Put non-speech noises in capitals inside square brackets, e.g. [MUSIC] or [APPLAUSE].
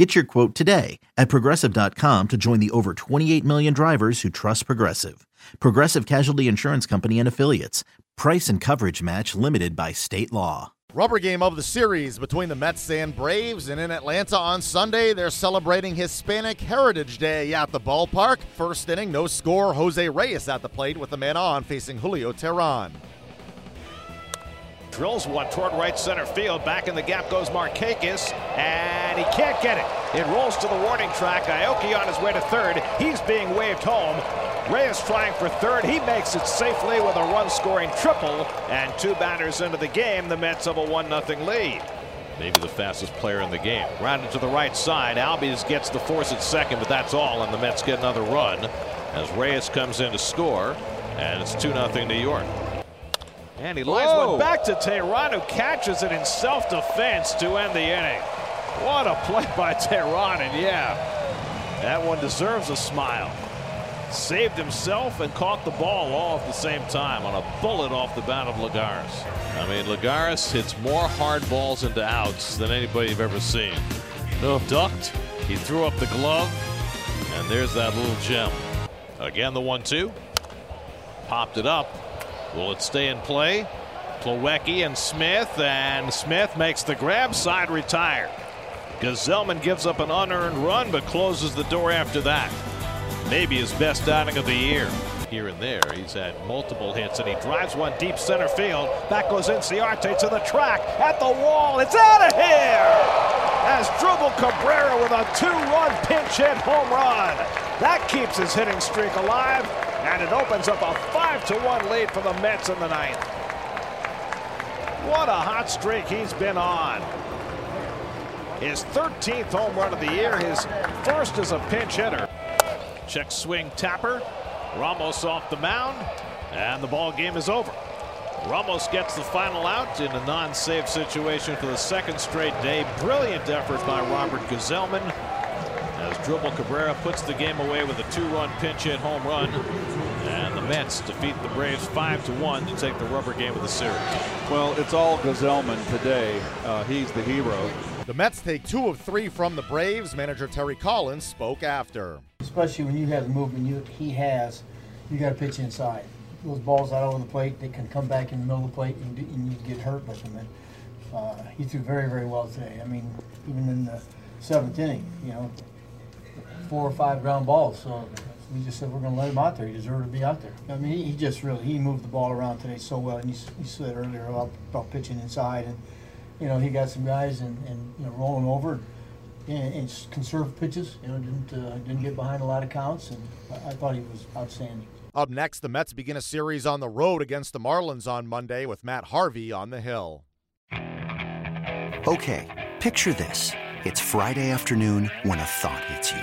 Get your quote today at progressive.com to join the over 28 million drivers who trust Progressive. Progressive Casualty Insurance Company and Affiliates. Price and coverage match limited by state law. Rubber game of the series between the Mets and Braves, and in Atlanta on Sunday, they're celebrating Hispanic Heritage Day at the ballpark. First inning, no score. Jose Reyes at the plate with the man on facing Julio Teheran. Drills one toward right center field. Back in the gap goes Markakis, and he can't get it. It rolls to the warning track. Aoki on his way to third. He's being waved home. Reyes trying for third. He makes it safely with a run-scoring triple. And two batters into the game, the Mets have a 1-0 lead. Maybe the fastest player in the game. Rounded to the right side. Albies gets the force at second, but that's all, and the Mets get another run as Reyes comes in to score, and it's 2-0 New York. And he lines Whoa. one back to Teheran, who catches it in self-defense to end the inning. What a play [LAUGHS] by Teheran, and yeah, that one deserves a smile. Saved himself and caught the ball all at the same time on a bullet off the bat of Lagares. I mean, Lagares hits more hard balls into outs than anybody you've ever seen. No ducked. He threw up the glove, and there's that little gem. Again, the one-two. Popped it up. Will it stay in play? Plawecki and Smith, and Smith makes the grab side retire. Gsellman gives up an unearned run, but closes the door after that. Maybe his best outing of the year. Here and there, he's had multiple hits, and he drives one deep center field. Back goes Inciarte to the track, at the wall. It's out of here! As Drupal Cabrera with a two-run pinch hit home run. That keeps his hitting streak alive, and it opens up a 5-1 lead for the Mets in the ninth. What a hot streak he's been on. His 13th home run of the year, his first as a pinch hitter. Check swing tapper. Ramos off the mound, and the ball game is over. Ramos gets the final out in a non-save situation for the second straight day. Brilliant effort by Robert Gsellman Asdrubal Cabrera puts the game away with a two-run pinch hit home run. And the Mets defeat the Braves 5 to 1 to take the rubber game of the series. Well, it's all Gsellman today. Uh, he's the hero. The Mets take two of three from the Braves. Manager Terry Collins spoke after. especially when you have the movement you, he has, you got to pitch inside. Those balls out over the plate, they can come back in the middle of the plate and, do- and you get hurt with them. And, uh, he threw very, very well today. I mean, even in the seventh inning, you know, four or five ground balls. So we just said we're going to let him out there. He deserved to be out there. I mean, he, he just really he moved the ball around today so well. And you, s- you said earlier about, about pitching inside, and you know he got some guys and, and you know rolling over and, and s- conserved pitches. You know, didn't uh, didn't get behind a lot of counts, and I, I thought he was outstanding. Up next, the Mets begin a series on the road against the Marlins on Monday with Matt Harvey on the hill. Okay, picture this. It's Friday afternoon when a thought hits you.